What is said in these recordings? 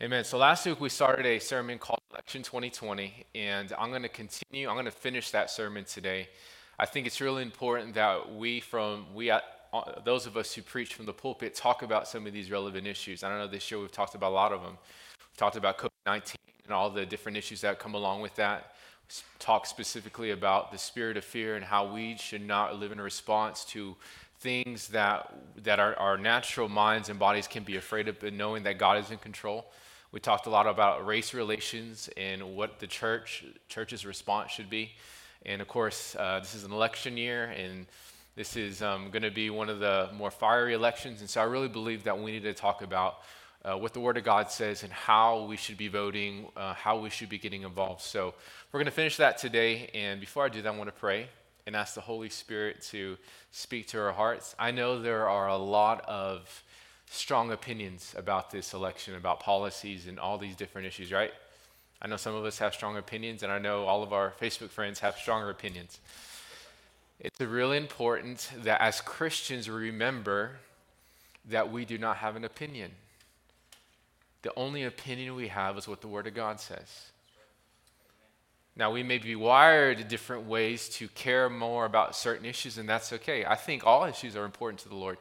Amen. So last week we started a sermon called Election 2020, and I'm going to continue. I'm going to finish that sermon today. I think it's really important that we, from we, uh, those of us who preach from the pulpit, talk about some of these relevant issues. I don't know this year we've talked about a lot of them. We've talked about COVID-19 and all the different issues that come along with that. Talk specifically about the spirit of fear and how we should not live in response to things that that our, our natural minds and bodies can be afraid of, but knowing that God is in control. We talked a lot about race relations and what the church church's response should be. And of course, uh, this is an election year, and this is um, going to be one of the more fiery elections. And so I really believe that we need to talk about uh, what the Word of God says and how we should be voting, uh, how we should be getting involved. So we're going to finish that today. And before I do that, I want to pray and ask the Holy Spirit to speak to our hearts. I know there are a lot of strong opinions about this election, about policies and all these different issues, right? I know some of us have strong opinions, and I know all of our Facebook friends have stronger opinions. It's really important that as Christians we remember that we do not have an opinion. The only opinion we have is what the Word of God says. Now, we may be wired different ways to care more about certain issues, and that's okay. I think all issues are important to the Lord.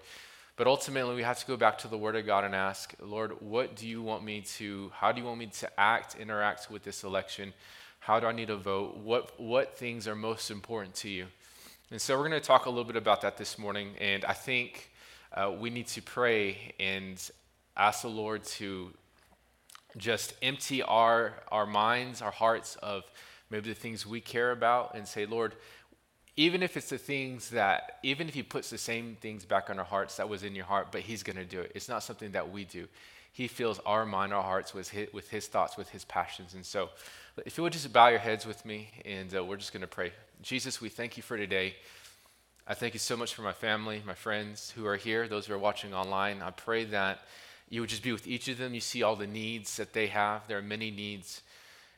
But ultimately, we have to go back to the Word of God and ask, Lord, what do you want me to, how do you want me to act, interact with this election? How do I need to vote? What, what things are most important to you? And so we're going to talk a little bit about that this morning. And I think uh, we need to pray and ask the Lord to just empty our, our minds, our hearts of maybe the things we care about and say, Lord, even if it's the things that, even if He puts the same things back on our hearts that was in your heart, but He's going to do it. It's not something that we do. He fills our mind, our hearts with His, with his thoughts, with His passions. And so, if you would just bow your heads with me, and uh, we're just going to pray. Jesus, we thank you for today. I thank you so much for my family, my friends who are here, those who are watching online. I pray that you would just be with each of them. You see all the needs that they have. There are many needs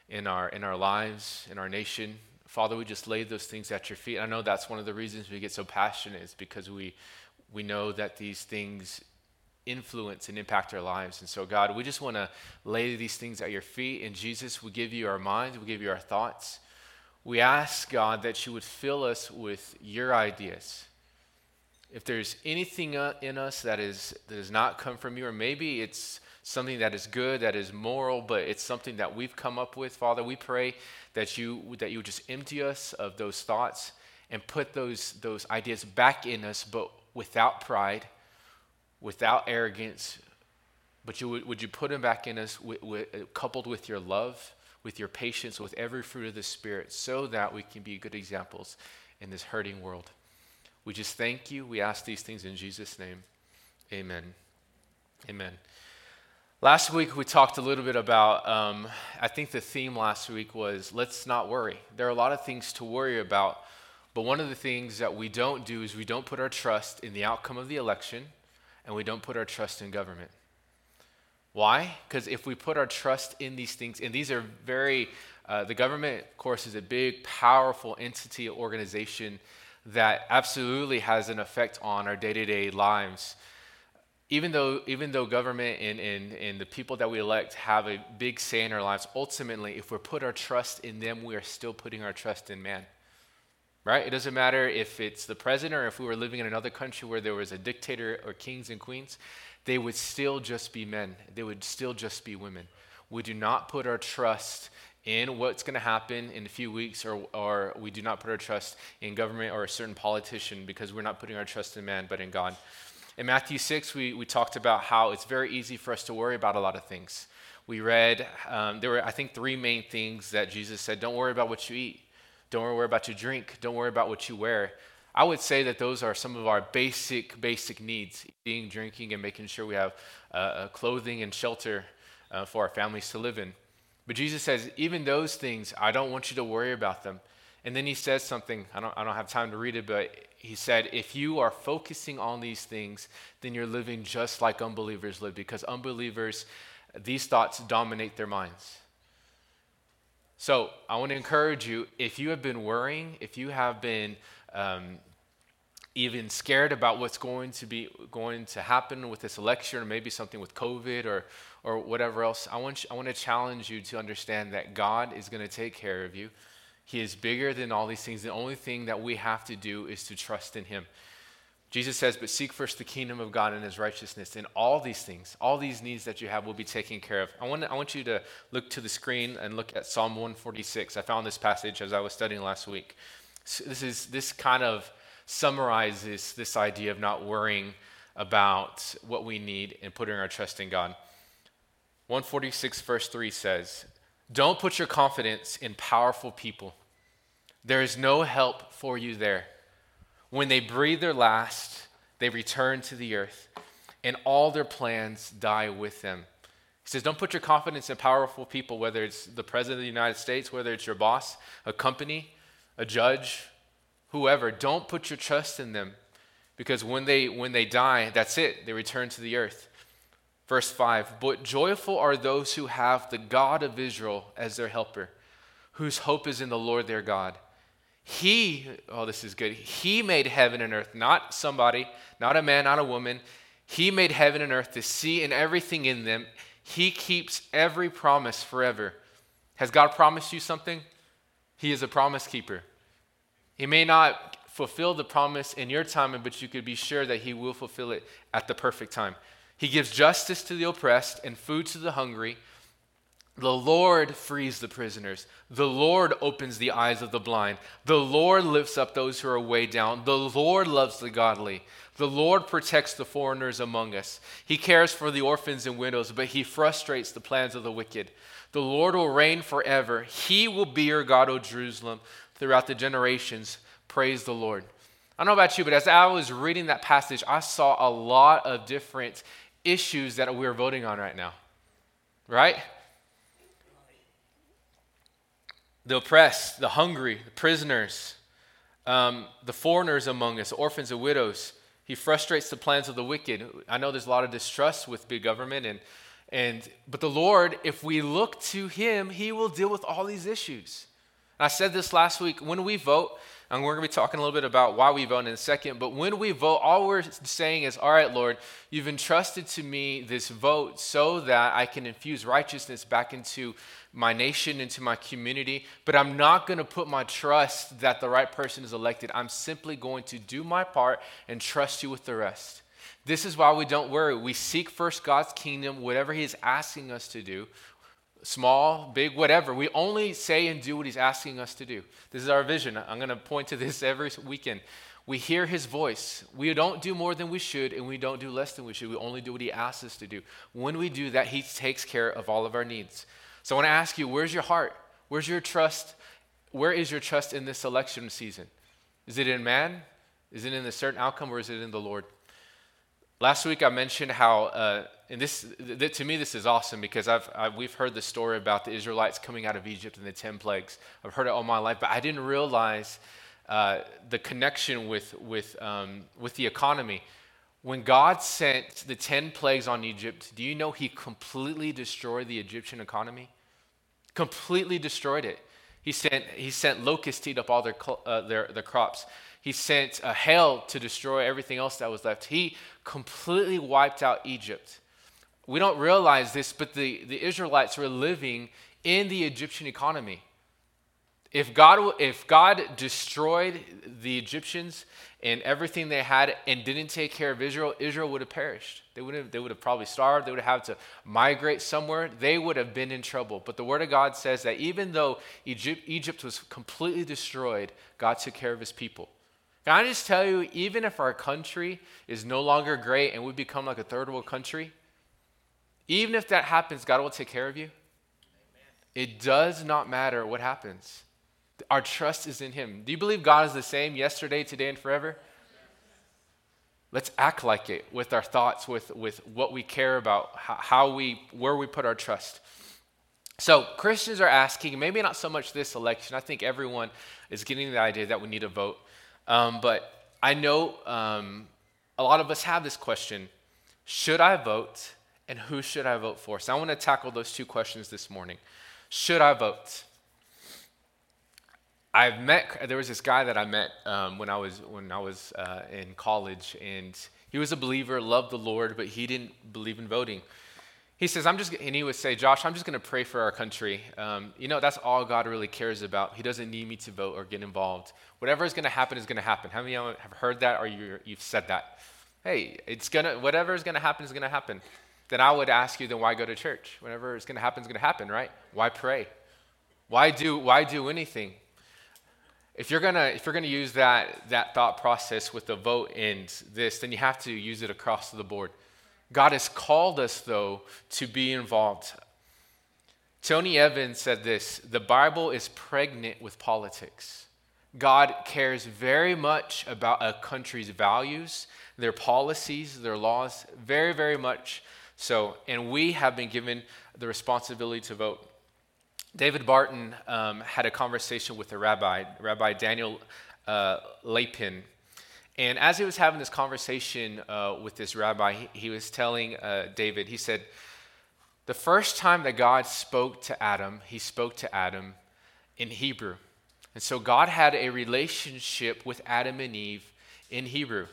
in our in our lives, in our nation. Father, we just lay those things at your feet. I know that's one of the reasons we get so passionate is because we we know that these things influence and impact our lives. And so, God, we just want to lay these things at your feet. And Jesus, we give you our minds, we give you our thoughts. We ask, God, that you would fill us with your ideas. If there's anything uh, in us that is that does not come from you, or maybe it's something that is good, that is moral, but it's something that we've come up with, Father, we pray that you that you would just empty us of those thoughts and put those those ideas back in us, but without pride, without arrogance. But you would, would you put them back in us, with, with, coupled with your love, with your patience, with every fruit of the Spirit, so that we can be good examples in this hurting world. We just thank you. We ask these things in Jesus' name. Amen. Amen. Last week, we talked a little bit about, um, I think the theme last week was let's not worry. There are a lot of things to worry about, but one of the things that we don't do is we don't put our trust in the outcome of the election and we don't put our trust in government. Why? Because if we put our trust in these things, and these are very, uh, the government, of course, is a big, powerful entity, organization that absolutely has an effect on our day to day lives even though, even though government and, and, and the people that we elect have a big say in our lives, ultimately, if we put our trust in them, we are still putting our trust in man. Right? It doesn't matter if it's the president or if we were living in another country where there was a dictator or kings and queens, they would still just be men. They would still just be women. We do not put our trust in what's going to happen in a few weeks, or, or we do not put our trust in government or a certain politician because we're not putting our trust in man, but in God. In Matthew 6, we, we talked about how it's very easy for us to worry about a lot of things. We read, um, there were, I think, three main things that Jesus said Don't worry about what you eat, don't worry about your drink, don't worry about what you wear. I would say that those are some of our basic, basic needs eating, drinking, and making sure we have uh, uh, clothing and shelter uh, for our families to live in. But Jesus says, even those things, I don't want you to worry about them. And then he says something, I don't, I don't have time to read it, but he said, if you are focusing on these things, then you're living just like unbelievers live because unbelievers, these thoughts dominate their minds. So I want to encourage you if you have been worrying, if you have been um, even scared about what's going to be going to happen with this election or maybe something with covid or or whatever else i want you, i want to challenge you to understand that god is going to take care of you he is bigger than all these things. The only thing that we have to do is to trust in him. Jesus says but seek first the kingdom of god and his righteousness and all these things all these needs that you have will be taken care of. I want, I want you to look to the screen and look at psalm 146 i found this passage as i was studying last week. So this is this kind of summarizes this idea of not worrying about what we need and putting our trust in God. 146, verse 3 says, Don't put your confidence in powerful people. There is no help for you there. When they breathe their last, they return to the earth, and all their plans die with them. He says, Don't put your confidence in powerful people, whether it's the President of the United States, whether it's your boss, a company, a judge, whoever, don't put your trust in them because when they when they die, that's it. They return to the earth. Verse 5, but joyful are those who have the God of Israel as their helper, whose hope is in the Lord their God. He, oh, this is good. He made heaven and earth, not somebody, not a man, not a woman. He made heaven and earth, the sea and everything in them. He keeps every promise forever. Has God promised you something? He is a promise keeper. He may not fulfill the promise in your time, but you could be sure that He will fulfill it at the perfect time. He gives justice to the oppressed and food to the hungry. The Lord frees the prisoners. The Lord opens the eyes of the blind. The Lord lifts up those who are weighed down. The Lord loves the godly. The Lord protects the foreigners among us. He cares for the orphans and widows, but he frustrates the plans of the wicked. The Lord will reign forever. He will be your God, O Jerusalem throughout the generations. Praise the Lord. I don't know about you, but as I was reading that passage, I saw a lot of different issues that we're voting on right now. Right? The oppressed, the hungry, the prisoners, um, the foreigners among us, orphans and widows. He frustrates the plans of the wicked. I know there's a lot of distrust with big government and and but the Lord, if we look to him, he will deal with all these issues. I said this last week when we vote, and we're going to be talking a little bit about why we vote in a second, but when we vote, all we're saying is, All right, Lord, you've entrusted to me this vote so that I can infuse righteousness back into my nation, into my community, but I'm not going to put my trust that the right person is elected. I'm simply going to do my part and trust you with the rest. This is why we don't worry. We seek first God's kingdom, whatever He is asking us to do small, big, whatever. We only say and do what he's asking us to do. This is our vision. I'm going to point to this every weekend. We hear his voice. We don't do more than we should, and we don't do less than we should. We only do what he asks us to do. When we do that, he takes care of all of our needs. So I want to ask you where's your heart? Where's your trust? Where is your trust in this election season? Is it in man? Is it in a certain outcome, or is it in the Lord? Last week I mentioned how, uh, and this th- to me this is awesome because I've, I, we've heard the story about the Israelites coming out of Egypt and the ten plagues. I've heard it all my life, but I didn't realize uh, the connection with with um, with the economy. When God sent the ten plagues on Egypt, do you know He completely destroyed the Egyptian economy? Completely destroyed it. He sent He sent locusts to eat up all their uh, their, their crops. He sent a hail to destroy everything else that was left. He completely wiped out Egypt. We don't realize this, but the, the Israelites were living in the Egyptian economy. If God, if God destroyed the Egyptians and everything they had and didn't take care of Israel, Israel would have perished. They would have, they would have probably starved. They would have had to migrate somewhere. They would have been in trouble. But the Word of God says that even though Egypt, Egypt was completely destroyed, God took care of his people. Can I just tell you, even if our country is no longer great and we become like a third world country, even if that happens, God will take care of you. Amen. It does not matter what happens. Our trust is in Him. Do you believe God is the same yesterday, today, and forever? Let's act like it with our thoughts, with, with what we care about, how we, where we put our trust. So Christians are asking, maybe not so much this election. I think everyone is getting the idea that we need to vote. Um, but I know um, a lot of us have this question Should I vote? And who should I vote for? So I want to tackle those two questions this morning. Should I vote? I've met. There was this guy that I met um, when I was when I was uh, in college, and he was a believer, loved the Lord, but he didn't believe in voting. He says, "I'm just," and he would say, "Josh, I'm just going to pray for our country. Um, you know, that's all God really cares about. He doesn't need me to vote or get involved. Whatever is going to happen is going to happen. How many of you have heard that or you, you've said that? Hey, it's gonna. Whatever is going to happen is going to happen. Then I would ask you, then why go to church? Whatever is going to happen is going to happen, right? Why pray? Why do why do anything? If you're gonna if you're gonna use that that thought process with the vote and this, then you have to use it across the board. God has called us though to be involved. Tony Evans said this: the Bible is pregnant with politics. God cares very much about a country's values, their policies, their laws, very, very much so. And we have been given the responsibility to vote. David Barton um, had a conversation with a rabbi, Rabbi Daniel uh, Lapin. And as he was having this conversation uh, with this rabbi, he, he was telling uh, David, he said, The first time that God spoke to Adam, he spoke to Adam in Hebrew. And so God had a relationship with Adam and Eve in Hebrew.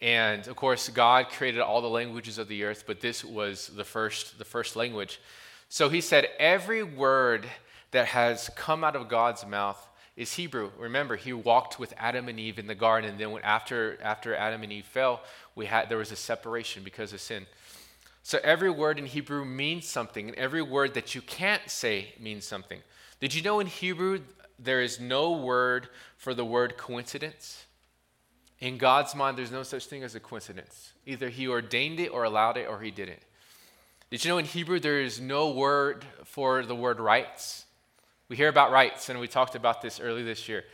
And of course, God created all the languages of the earth, but this was the first, the first language. So he said, every word that has come out of God's mouth is Hebrew. Remember, he walked with Adam and Eve in the garden, and then after, after Adam and Eve fell, we had, there was a separation because of sin. So every word in Hebrew means something, and every word that you can't say means something. Did you know in Hebrew there is no word for the word coincidence? In God's mind, there's no such thing as a coincidence. Either He ordained it or allowed it, or He didn't. Did you know in Hebrew there is no word for the word rights? We hear about rights, and we talked about this early this year.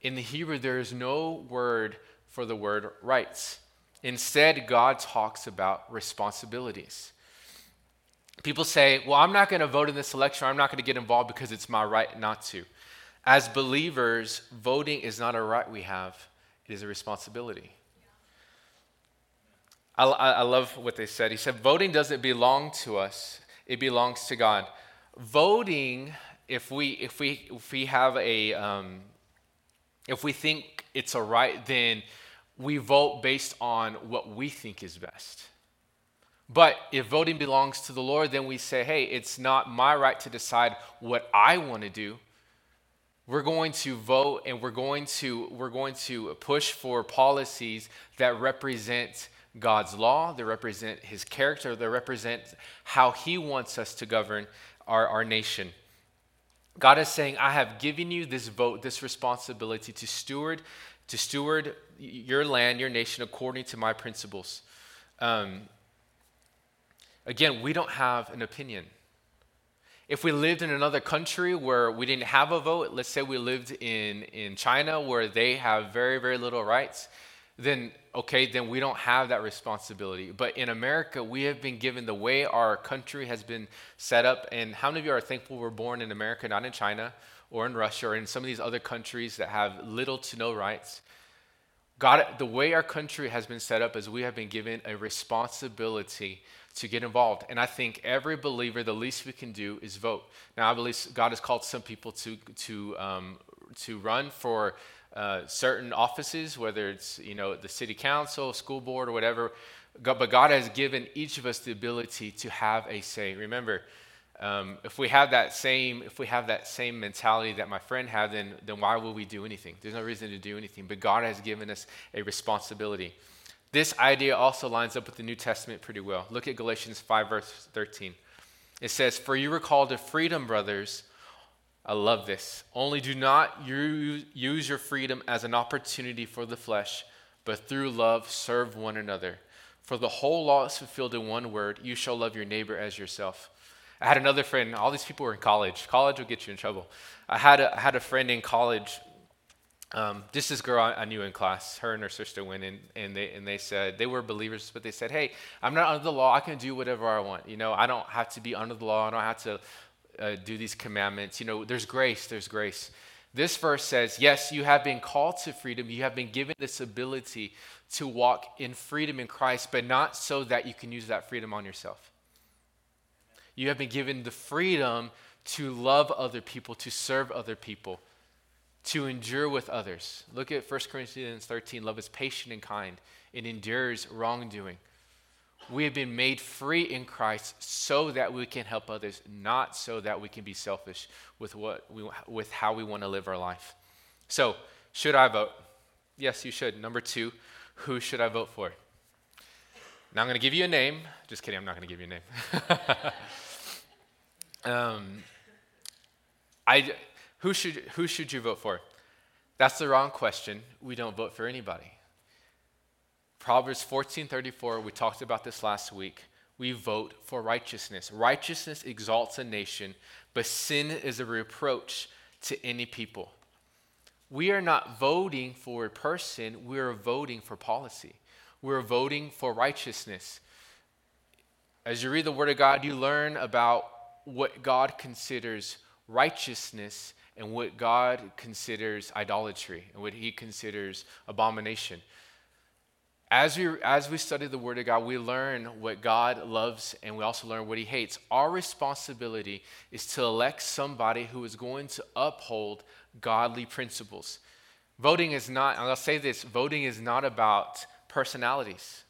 In the Hebrew, there is no word for the word rights. Instead, God talks about responsibilities. People say, Well, I'm not going to vote in this election, I'm not going to get involved because it's my right not to. As believers, voting is not a right we have, is a responsibility. I, I, love what they said. He said, Voting doesn't belong to us, it belongs to God. Voting, if we, if we, if we have a, um, if we think it's a right, then we vote based on what we think is best. But if voting belongs to the Lord, then we say, hey, it's not my right to decide what I want to do. We're going to vote and we're going to, we're going to push for policies that represent God's law, that represent his character, that represent how he wants us to govern our, our nation. God is saying, I have given you this vote, this responsibility to steward, to steward your land, your nation according to my principles. Um, again, we don't have an opinion. If we lived in another country where we didn't have a vote, let's say we lived in, in China where they have very, very little rights, then okay, then we don't have that responsibility. But in America, we have been given the way our country has been set up. And how many of you are thankful we're born in America, not in China or in Russia or in some of these other countries that have little to no rights? God, the way our country has been set up is we have been given a responsibility to get involved. And I think every believer, the least we can do is vote. Now, I believe God has called some people to, to, um, to run for uh, certain offices, whether it's you know the city council, school board, or whatever. God, but God has given each of us the ability to have a say. Remember, um, if we have that same if we have that same mentality that my friend had, then then why will we do anything? There's no reason to do anything. But God has given us a responsibility. This idea also lines up with the New Testament pretty well. Look at Galatians 5, verse 13. It says, For you were called to freedom, brothers. I love this. Only do not use your freedom as an opportunity for the flesh, but through love serve one another. For the whole law is fulfilled in one word you shall love your neighbor as yourself. I had another friend, all these people were in college. College will get you in trouble. I had a, I had a friend in college, um, this girl I, I, knew in class. Her and her sister went in, and they, and they said, they were believers, but they said, hey, I'm not under the law. I can do whatever I want. You know, I don't have to be under the law. I don't have to uh, do these commandments. You know, there's grace, there's grace. This verse says, Yes, you have been called to freedom. You have been given this ability to walk in freedom in Christ, but not so that you can use that freedom on yourself. You have been given the freedom to love other people, to serve other people, to endure with others. Look at 1 Corinthians 13 love is patient and kind, it endures wrongdoing. We have been made free in Christ so that we can help others, not so that we can be selfish with, what we, with how we want to live our life. So, should I vote? Yes, you should. Number two, who should I vote for? Now I'm going to give you a name. Just kidding, I'm not going to give you a name. um, I, who, should, who should you vote for? That's the wrong question. We don't vote for anybody. Proverbs 14:34, we talked about this last week. We vote for righteousness. Righteousness exalts a nation, but sin is a reproach to any people. We are not voting for a person, we are voting for policy. We're voting for righteousness. As you read the Word of God, you learn about what God considers righteousness and what God considers idolatry and what He considers abomination. As we, as we study the Word of God, we learn what God loves and we also learn what He hates. Our responsibility is to elect somebody who is going to uphold godly principles. Voting is not, and I'll say this voting is not about personalities.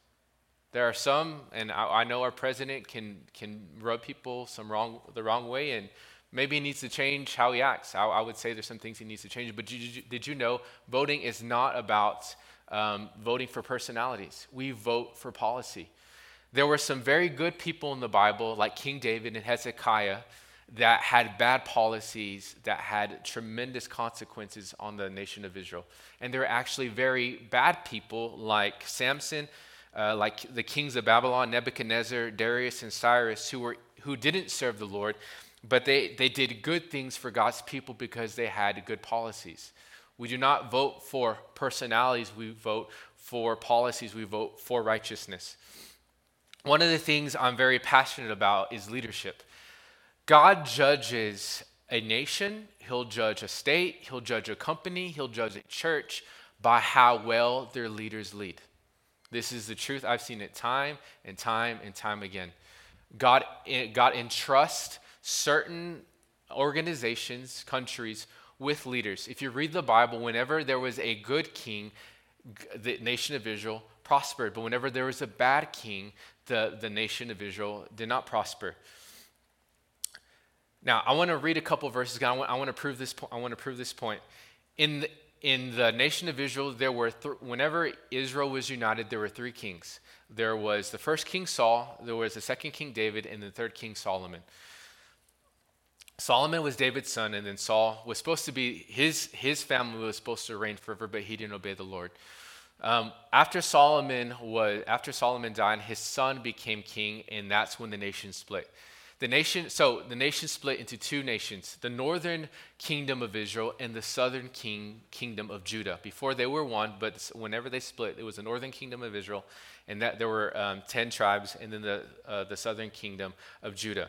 There are some, and I, I know our president can, can rub people some wrong, the wrong way, and maybe he needs to change how he acts. I, I would say there's some things he needs to change. But did you, did you know voting is not about um, voting for personalities. We vote for policy. There were some very good people in the Bible, like King David and Hezekiah, that had bad policies that had tremendous consequences on the nation of Israel. And there were actually very bad people like Samson, uh, like the kings of Babylon, Nebuchadnezzar, Darius, and Cyrus, who, were, who didn't serve the Lord, but they, they did good things for God's people because they had good policies. We do not vote for personalities, we vote for policies, we vote for righteousness. One of the things I'm very passionate about is leadership. God judges a nation, He'll judge a state, He'll judge a company, He'll judge a church by how well their leaders lead. This is the truth. I've seen it time and time and time again. God, eh, God entrusts certain organizations, countries, with leaders. If you read the Bible, whenever there was a good king, the nation of Israel prospered. But whenever there was a bad king, the, the nation of Israel did not prosper. Now, I want to read a couple verses. I want, I want to prove this. Po- I want to prove this point. In the, in the nation of Israel, there were th- whenever Israel was united, there were three kings. There was the first king Saul, there was the second king David, and the third king Solomon. Solomon was David's son, and then Saul was supposed to be, his, his family was supposed to reign forever, but he didn't obey the Lord. Um, after Solomon was, after Solomon died, his son became king, and that's when the nation split. The nation, so the nation split into two nations: the northern kingdom of Israel and the southern king, kingdom of Judah. Before they were one, but whenever they split, it was the northern kingdom of Israel, and that there were um, ten tribes, and then the uh, the southern kingdom of Judah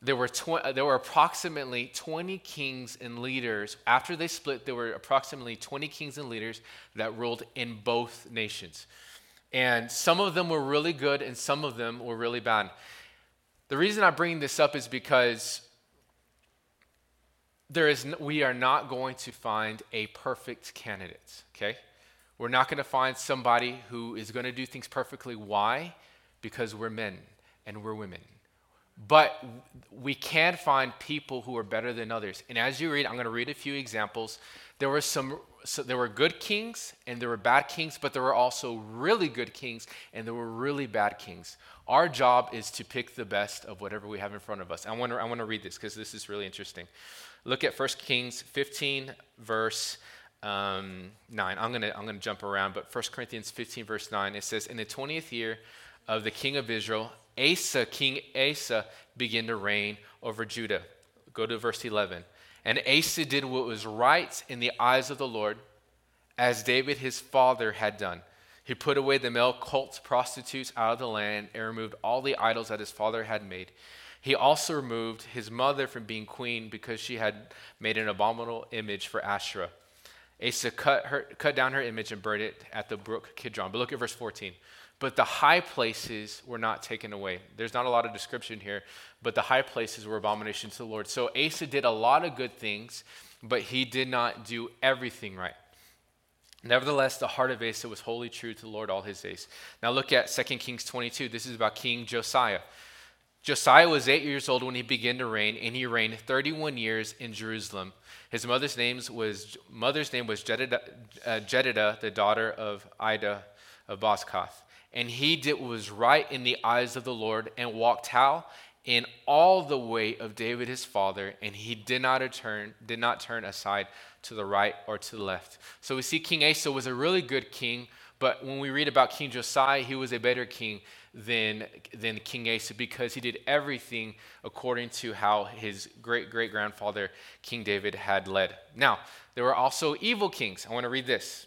there were, tw- uh, there were approximately 20 kings and leaders. After they split, there were approximately 20 kings and leaders that ruled in both nations. And some of them were really good and some of them were really bad. The reason I bring this up is because there is, we are not going to find a perfect candidate, okay? We're not going to find somebody who is going to do things perfectly. Why? Because we're men and we're women. But we can find people who are better than others. And as you read, I'm going to read a few examples. There were some so there were good kings and there were bad kings, but there were also really good kings and there were really bad kings. Our job is to pick the best of whatever we have in front of us. I want to, I want to read this because this is really interesting. Look at 1 Kings 15, verse um, 9. I'm going to I'm going to jump around, but 1 Corinthians 15, verse 9, it says, In the 20th year of the king of Israel, Asa, King Asa, began to reign over Judah. Go to verse 11. And Asa did what was right in the eyes of the Lord, as David his father had done. He put away the male cult prostitutes out of the land and removed all the idols that his father had made. He also removed his mother from being queen because she had made an abominable image for Asherah. Asa cut, her, cut down her image and burned it at the brook Kidron. But look at verse 14. But the high places were not taken away. There's not a lot of description here, but the high places were abominations to the Lord. So Asa did a lot of good things. but he did not do everything right. Nevertheless, the heart of Asa was wholly true to the Lord all his days. Now look at 2 Kings 22. This is about King Josiah. Josiah was eight years old when he began to reign, and he reigned 31 years in Jerusalem. His mother's name was, mother's name was Jedidah, uh, Jedidah, the daughter of Ida of Bozkath. And he did what was right in the eyes of the Lord and walked how? In all the way of David his father, and he did not turn, did not turn aside to the right or to the left. So we see King Asa was a really good king, but when we read about King Josiah, he was a better king than, than King Asa because he did everything according to how his great great grandfather, King David, had led. Now, there were also evil kings. I want to read this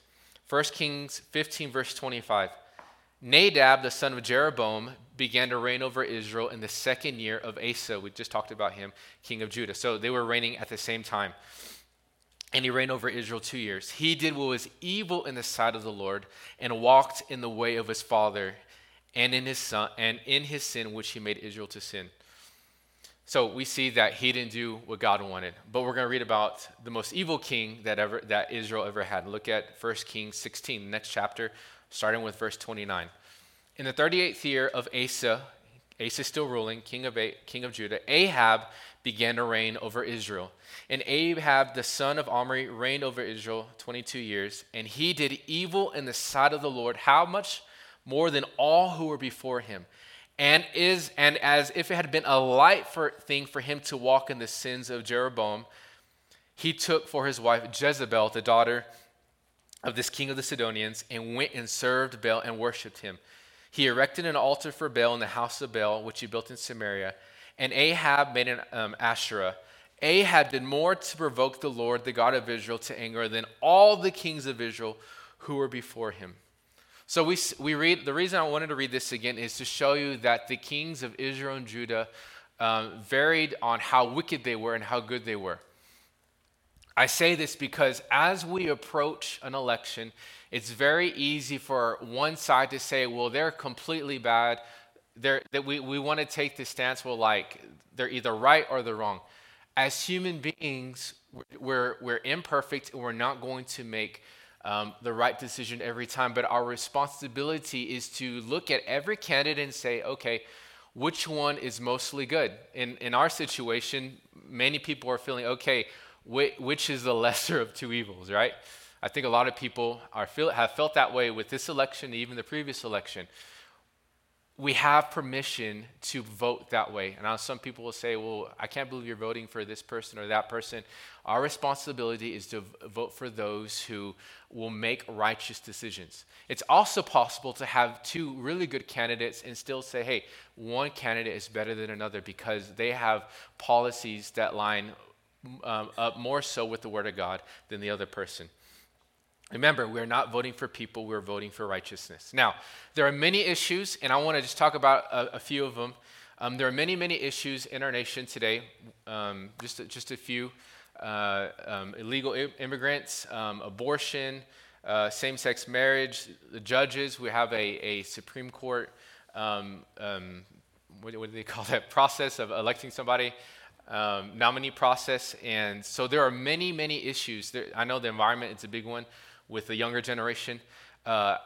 1 Kings 15, verse 25. Nadab, the son of Jeroboam, began to reign over Israel in the second year of Asa. We just talked about him, king of Judah. So they were reigning at the same time and he reigned over Israel two years. He did what was evil in the sight of the Lord and walked in the way of his father and in his son and in his sin which he made Israel to sin. So we see that he didn't do what God wanted. But we're going to read about the most evil king that ever that Israel ever had. Look at 1 Kings 16, next chapter, starting with verse 29. In the 38th year of Asa, Asa still ruling, king of, king of Judah, Ahab began to reign over Israel. And Ahab, the son of Omri, reigned over Israel 22 years. And he did evil in the sight of the Lord. How much more than all who were before him? And is and as if it had been a light for, thing for him to walk in the sins of Jeroboam, he took for his wife Jezebel, the daughter of this king of the Sidonians, and went and served Baal and worshipped him. He erected an altar for Baal in the house of Baal, which he built in Samaria and Ahab made an um, Asherah. Ahab did more to provoke the Lord, the God of Israel, to anger than all the kings of Israel who were before him. So we, we read, the reason I wanted to read this again is to show you that the kings of Israel and Judah um, varied on how wicked they were and how good they were. I say this because as we approach an election, it's very easy for one side to say, well, they're completely bad, that we, we want to take the stance well like they're either right or they're wrong. As human beings we're, we're imperfect and we're not going to make um, the right decision every time but our responsibility is to look at every candidate and say okay which one is mostly good? In, in our situation many people are feeling okay which is the lesser of two evils right i think a lot of people are feel, have felt that way with this election even the previous election we have permission to vote that way. And now some people will say, well, I can't believe you're voting for this person or that person. Our responsibility is to vote for those who will make righteous decisions. It's also possible to have two really good candidates and still say, hey, one candidate is better than another because they have policies that line um, up more so with the Word of God than the other person. Remember, we're not voting for people, we're voting for righteousness. Now, there are many issues, and I want to just talk about a, a few of them. Um, there are many, many issues in our nation today, um, just, just a few. Uh, um, illegal immigrants, um, abortion, uh, same sex marriage, the judges. We have a, a Supreme Court, um, um, what, what, do they call that process of electing somebody? Nominee process. And so there are many, many issues. There, I know the environment is a big one with the younger generation. Uh,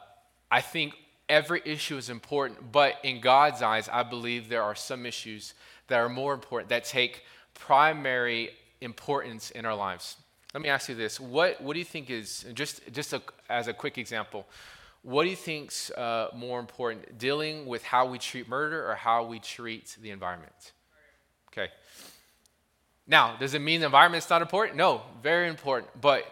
I think every issue is important, but in God's eyes, I believe there are some issues that are more important, that take primary importance in our lives. Let me ask you this. What, what do you think is, just, just a, as a quick example, what do you think's uh, more important, dealing with how we treat murder or how we treat the environment? Okay. Now, does it mean the environment's not important? No, very important. But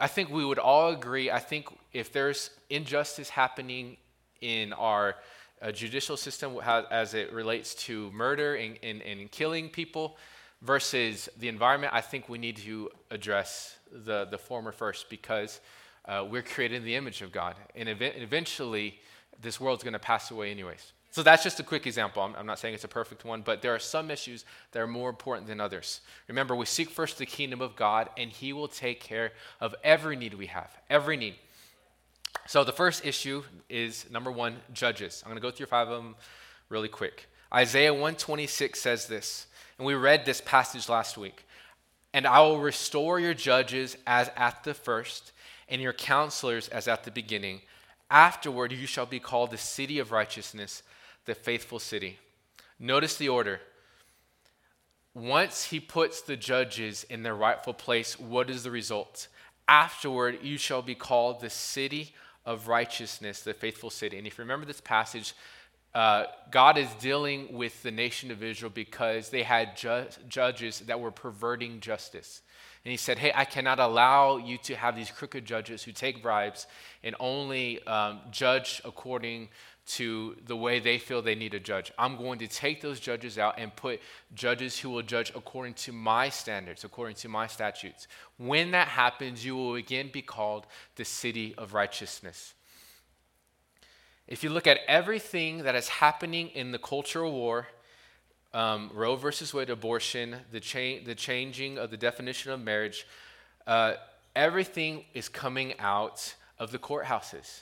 I think we would all agree. I think if there's injustice happening in our uh, judicial system as it relates to murder and, and, and, killing people versus the environment, I think we need to address the, the former first because uh, we're created in the image of God. And ev- eventually, this world's going to pass away, anyways. So that's just a quick example. I'm, I'm, not saying it's a perfect one, but there are some issues that are more important than others. Remember, we seek first the kingdom of God, and He will take care of every need we have, every need. So the first issue is number one, judges. I'm going to go through five of them really quick. Isaiah 126 says this, and we read this passage last week. And I will restore your judges as at the first, and your counselors as at the beginning. Afterward, you shall be called the city of righteousness, the faithful city. Notice the order. Once he puts the judges in their rightful place, what is the result? Afterward, you shall be called the city of righteousness, the faithful city. And if you remember this passage, uh, God is dealing with the nation of Israel because they had ju- judges that were perverting justice. And he said, Hey, I cannot allow you to have these crooked judges who take bribes and only um, judge according to the way they feel they need a judge. I'm going to take those judges out and put judges who will judge according to my standards, according to my statutes. When that happens, you will again be called the city of righteousness. If you look at everything that is happening in the cultural war, um, Roe versus Wade, abortion, the, cha- the changing of the definition of marriage, uh, everything is coming out of the courthouses.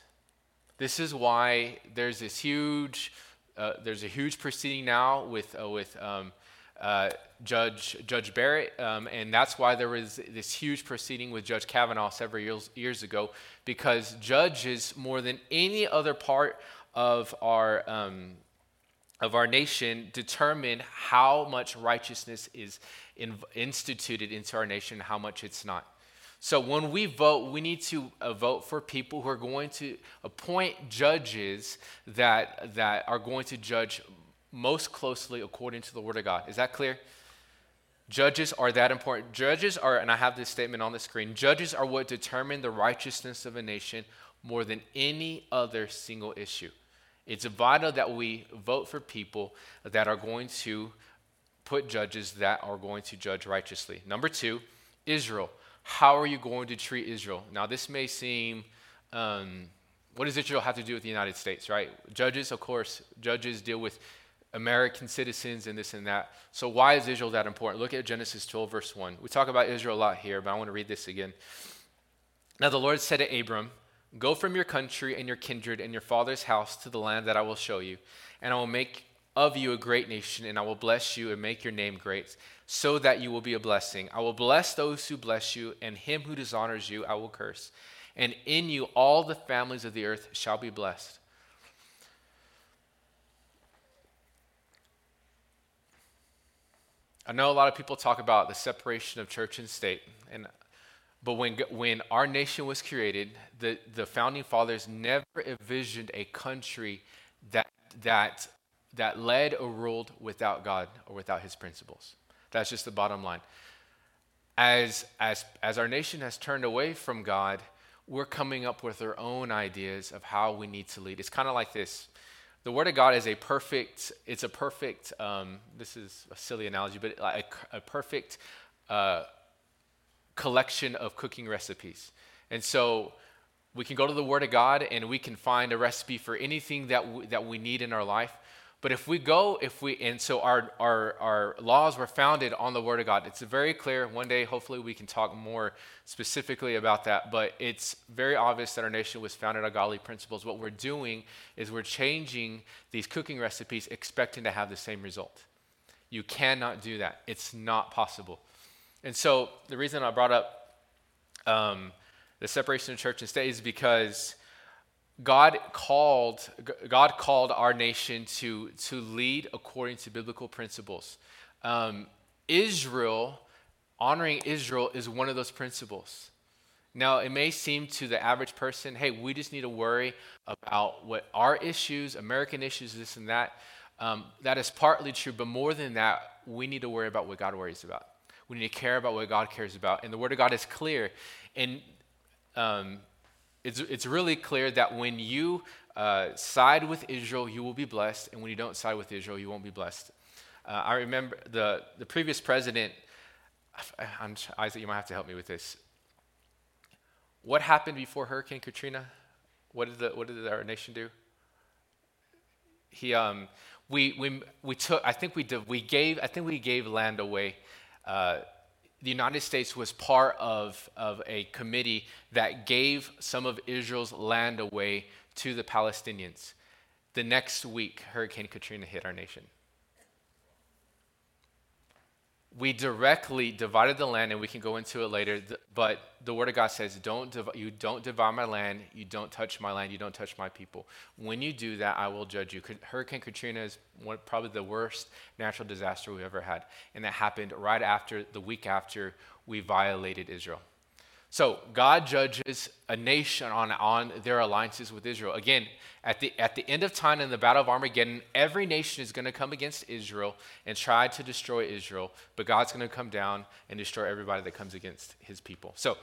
This is why there's this huge, uh, there's a huge proceeding now with uh, with um, uh, Judge Judge Barrett, um, and that's why there was this huge proceeding with Judge Kavanaugh several years years ago, because judges more than any other part of our um, of our nation determine how much righteousness is in, instituted into our nation, how much it's not. So when we vote, we need to uh, vote for people who are going to appoint judges that that are going to judge most closely according to the Word of God. Is that clear? Judges are that important. Judges are, and I have this statement on the screen judges are what determine the righteousness of a nation more than any other single issue. It's vital that we vote for people that are going to put judges that are going to judge righteously. Number two, Israel. How are you going to treat Israel? Now, this may seem, um, what does Israel have to do with the United States, right? Judges, of course, judges deal with American citizens and this and that. So, why is Israel that important? Look at Genesis 12, verse 1. We talk about Israel a lot here, but I want to read this again. Now, the Lord said to Abram, Go from your country and your kindred and your father's house to the land that I will show you, and I will make of you a great nation, and I will bless you and make your name great, so that you will be a blessing. I will bless those who bless you, and him who dishonors you I will curse. And in you all the families of the earth shall be blessed. I know a lot of people talk about the separation of church and state, and but when, when our nation was created, the, the founding fathers never envisioned a country that, that, that led or ruled without God or without his principles. That's just the bottom line. As, as, as our nation has turned away from God, we're coming up with our own ideas of how we need to lead. It's kind of like this the word of god is a perfect it's a perfect um, this is a silly analogy but a, a perfect uh, collection of cooking recipes and so we can go to the word of god and we can find a recipe for anything that we, that we need in our life but if we go, if we, and so our, our, our laws were founded on the Word of God. It's very clear. One day, hopefully, we can talk more specifically about that. But it's very obvious that our nation was founded on godly principles. What we're doing is we're changing these cooking recipes, expecting to have the same result. You cannot do that, it's not possible. And so, the reason I brought up um, the separation of church and state is because God called, God called our nation to, to lead according to biblical principles. Um, Israel, honoring Israel, is one of those principles. Now, it may seem to the average person, hey, we just need to worry about what our issues, American issues, this and that. Um, that is partly true, but more than that, we need to worry about what God worries about. We need to care about what God cares about. And the Word of God is clear. And um, it's, it's really clear that when you uh, side with Israel, you will be blessed, and when you don't side with Israel, you won't be blessed. Uh, I remember the, the previous president, I'm, Isaac, you might have to help me with this. What happened before Hurricane Katrina? What did, the, what did our nation do? He, um, we, we, we took, I think we did, we gave, I think we gave land away uh, the United States was part of, of a committee that gave some of Israel's land away to the Palestinians. The next week, Hurricane Katrina hit our nation. We directly divided the land, and we can go into it later. But the Word of God says, "Don't div- you don't divide my land. You don't touch my land. You don't touch my people. When you do that, I will judge you." Hurricane Katrina is one, probably the worst natural disaster we've ever had, and that happened right after the week after we violated Israel. So God judges a nation on, on their alliances with Israel. Again, at the, at the end of time in the Battle of Armageddon, every nation is going to come against Israel and try to destroy Israel, but God's going to come down and destroy everybody that comes against his people. So,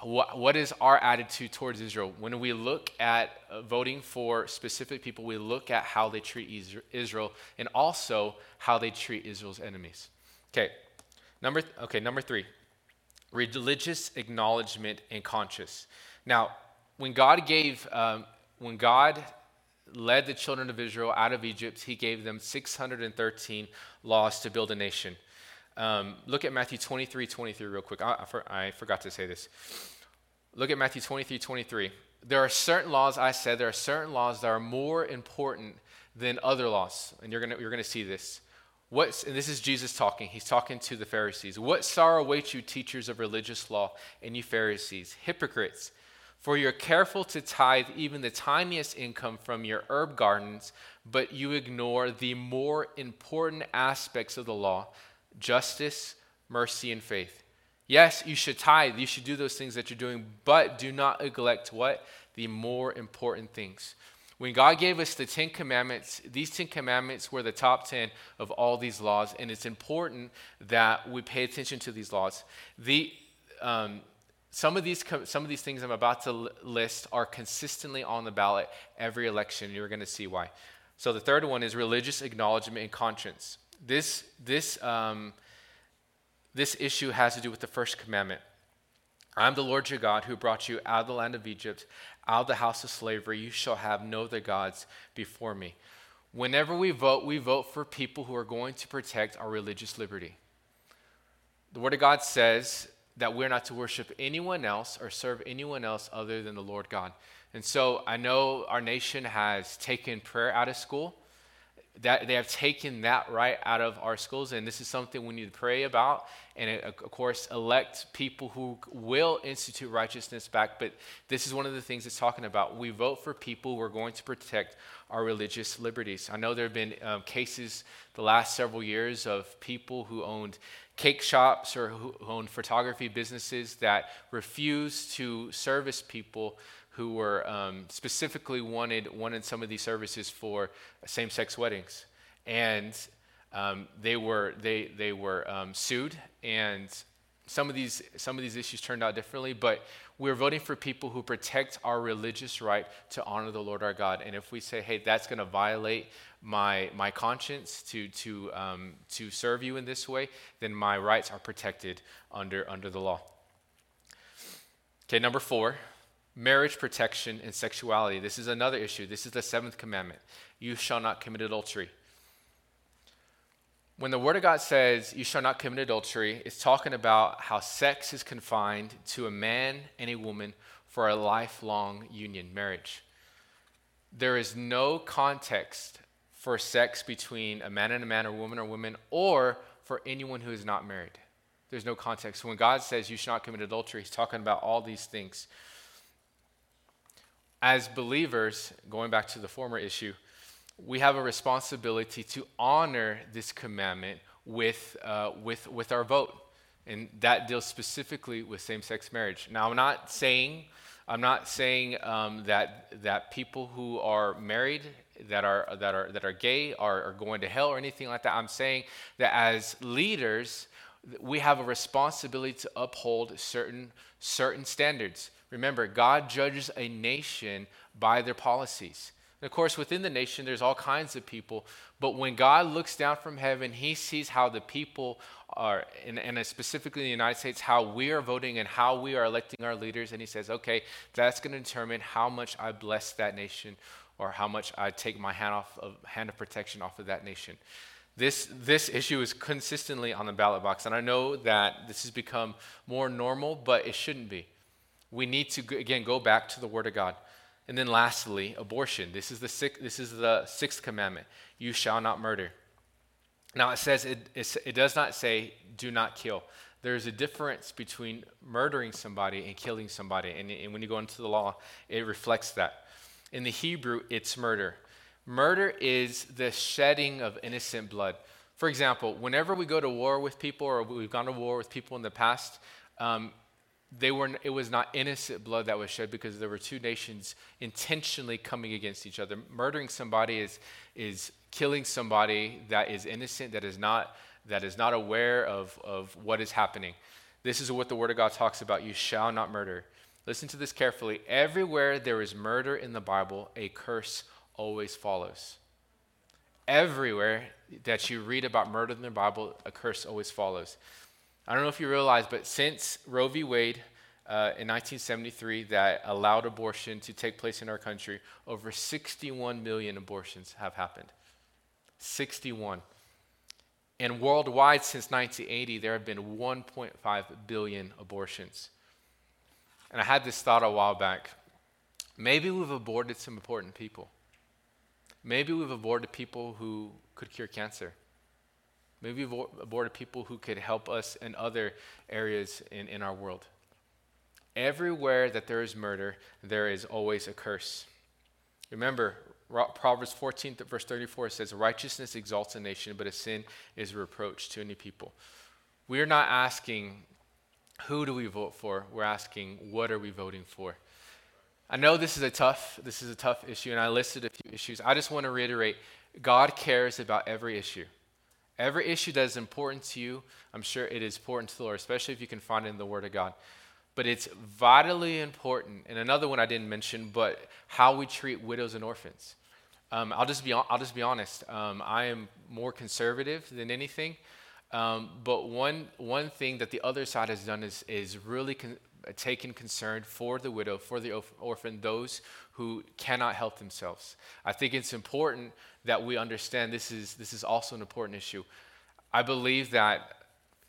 what, what is our attitude towards Israel? When we look at uh, voting for specific people, we look at how they treat Israel and also how they treat Israel's enemies. Okay, number, th- okay, number three religious acknowledgement and conscience. Now, when God gave, um, when God led the children of Israel out of Egypt, he gave them 613 laws to build a nation. Um, look at Matthew 23 23 real quick. I, I, for, I, forgot to say this. Look at Matthew 23 23. There are certain laws, I said, there are certain laws that are more important than other laws. And you're going you're going to see this. What, and this is Jesus talking. He's talking to the Pharisees. What sorrow awaits you, teachers of religious law, and you Pharisees, hypocrites! For you're careful to tithe even the tiniest income from your herb gardens, but you ignore the more important aspects of the law justice, mercy, and faith. Yes, you should tithe. You should do those things that you're doing, but do not neglect what? The more important things. When God gave us the Ten Commandments, these Ten Commandments were the top 10 of all these laws, and it's important that we pay attention to these laws. The, um, some, of these, some of these things I'm about to list are consistently on the ballot every election. You're going to see why. So the third one is religious acknowledgement and conscience. This, this, um, this issue has to do with the first commandment. I'm the Lord your God who brought you out of the land of Egypt, out of the house of slavery. You shall have no other gods before me. Whenever we vote, we vote for people who are going to protect our religious liberty. The Word of God says that we're not to worship anyone else or serve anyone else other than the Lord God. And so I know our nation has taken prayer out of school that they have taken that right out of our schools and this is something we need to pray about. And it, of course elect people who will institute righteousness back. But this is one of the things it's talking about. We vote for people who are going to protect our religious liberties. I know there have been um, cases the last several years of people who owned cake shops or who owned photography businesses that refused to service people who were um, specifically wanted wanted some of these services for same-sex weddings, and um, they were they they were um, sued, and some of these some of these issues turned out differently. But we're voting for people who protect our religious right to honor the Lord our God. And if we say, hey, that's going to violate my my conscience to to um, to serve you in this way, then my rights are protected under under the law. Okay, number four marriage protection and sexuality. This is another issue. This is the seventh commandment you shall not commit adultery. When the Word of God says you shall not commit adultery, it's talking about how sex is confined to a man and a woman for a lifelong union, marriage. There is no context for sex between a man and a man, or woman or woman, or for anyone who is not married. There's no context. When God says you shall not commit adultery, He's talking about all these things as believers, going back to the former issue, we have a responsibility to honor this commandment with, uh, with, with our vote. And that deals specifically with same sex marriage. Now, I'm not saying, I'm not saying um, that, that people who are married, that are, that are, that are gay, are, are going to hell or anything like that. I'm saying that as leaders, we have a responsibility to uphold certain, certain standards. Remember, God judges a nation by their policies. And of course, within the nation, there's all kinds of people. But when God looks down from heaven, he sees how the people are, and, specifically in the United States, how we are voting and how we are electing our leaders. And he says, okay, that's going to determine how much I bless that nation or how much I take my hand, off of, hand of protection off of that nation. This, this issue is consistently on the ballot box. And I know that this has become more normal, but it shouldn't be we need to, again, go back to the Word of God. And then lastly, abortion. This is the, sixth, this is the sixth commandment you shall not murder. Now it says, it, it does not say, do not kill. There's a difference between murdering somebody and killing somebody. And, and when you go into the law, it reflects that. In the Hebrew, it's murder. Murder is the shedding of innocent blood. For example, whenever we go to war with people or we've gone to war with people in the past, um, they were, it was not innocent blood that was shed because there were two nations intentionally coming against each other. Murdering somebody is, is killing somebody that is innocent, that is not, that is not aware of, of what is happening. This is what the Word of God talks about. You shall not murder. Listen to this carefully. Everywhere there is murder in the Bible, a curse always follows. Everywhere that you read about murder in the Bible, a curse always follows. I don't know if you realize, but since Roe v. Wade uh, in 1973 that allowed abortion to take place in our country, over 61 million abortions have happened. 61. And worldwide since 1980, there have been 1.5 billion abortions. And I had this thought a while back. Maybe we've aborted some important people. Maybe we've aborted people who could cure cancer. Maybe we've aborted people who could help us in other areas in, in our world. Everywhere that there is murder, there is always a curse. Remember, Proverbs 14, verse 34 says, Righteousness exalts a nation, but a sin is a reproach to any people. We are not asking, who do we vote for? We're asking, what are we voting for? I know this is a tough, this is a tough issue, and I listed a few issues. I just want to reiterate, God cares about every issue. Every issue that is important to you, I'm sure it is important to the Lord, especially if you can find it in the Word of God. But it's vitally important. And another one I didn't mention, but how we treat widows and orphans. Um, I'll just be I'll just be honest. Um, I am more conservative than anything. Um, but one one thing that the other side has done is is really con- taken concern for the widow, for the orphan, those who cannot help themselves. I think it's important that we understand this is, this is also an important issue. I believe that,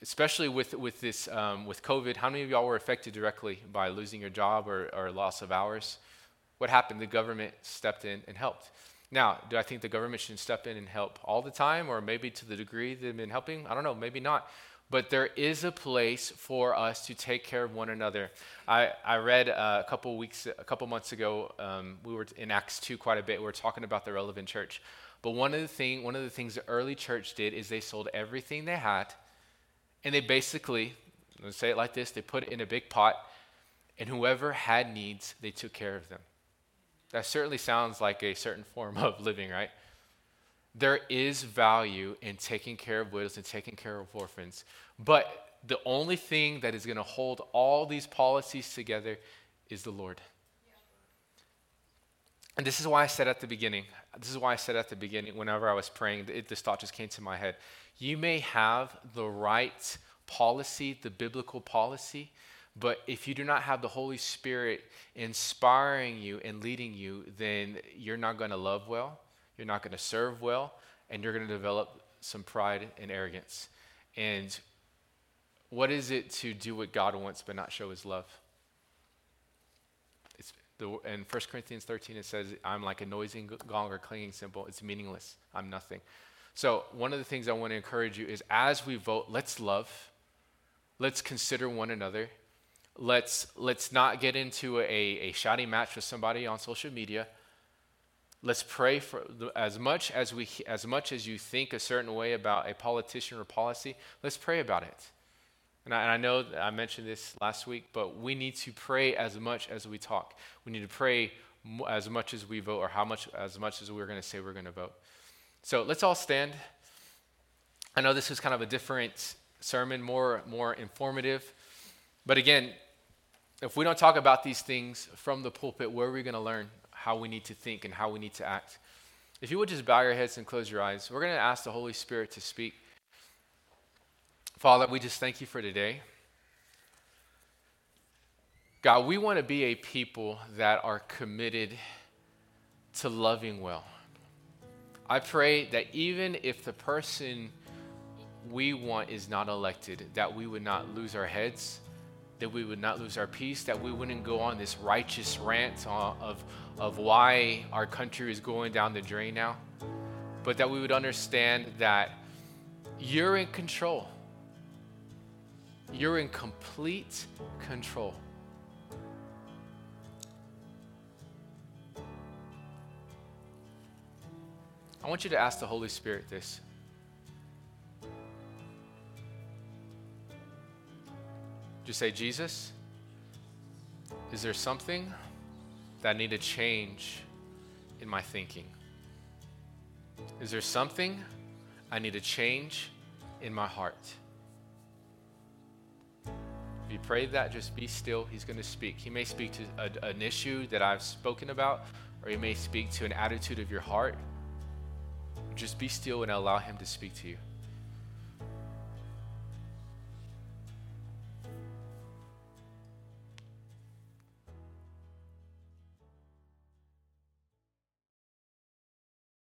especially with, with this, um, with COVID, how many of y'all were affected directly by losing your job or, or loss of hours? What happened? The government stepped in and helped. Now, do I think the government should step in and help all the time, or maybe to the degree they've been helping? I don't know, maybe not but there is a place for us to take care of one another. I, I read uh, a couple weeks, a couple months ago, um, we were in Acts 2 quite a bit. We were talking about the relevant church. But one of the thing, one of the things the early church did is they sold everything they had, and they basically, let's say it like this, they put it in a big pot, and whoever had needs, they took care of them. That certainly sounds like a certain form of living, right? There is value in taking care of widows and taking care of orphans. But the only thing that is going to hold all these policies together is the Lord. And this is why I said at the beginning, this is why I said at the beginning, whenever I was praying, it, this thought just came to my head. You may have the right policy, the biblical policy, but if you do not have the Holy Spirit inspiring you and leading you, then you're not going to love well you're not going to serve well, and you're going to develop some pride and arrogance. And what is it to do what God wants but not show his love? It's the, in 1 Corinthians 13, it says, I'm like a noisy gong or clanging cymbal. It's meaningless. I'm nothing. So, one of the things I want to encourage you is as we vote, let's love, let's consider one another. Let's, let's not get into a, a shouting match with somebody on social media. Let's pray for as much as we as much as you think a certain way about a politician or policy, let's pray about it. And I, and I know I mentioned this last week, but we need to pray as much as we talk. We need to pray as much as we vote, or how much as much as we're going to say we're going to vote. So let's all stand. I know this is kind of a different sermon, more more informative, but again, if we don't talk about these things from the pulpit, where are we going to learn? How we need to think and how we need to act. If you would just bow your heads and close your eyes, we're going to ask the Holy Spirit to speak. Father, we just thank you for today. God, we want to be a people that are committed to loving well. I pray that even if the person we want is not elected, that we would not lose our heads, that we would not lose our peace, that we wouldn't go on this righteous rant of, of why our country is going down the drain now, but that we would understand that You're in control. You're in complete control. I want you to ask the Holy Spirit this. Just say, Jesus, is there something that I need to change in my thinking? Is there something I need to change in my heart? If you pray that, just be still. He's going to speak. He may speak to a, an issue that I've spoken about, or he may speak to an attitude of your heart. Just be still and allow him to speak to you.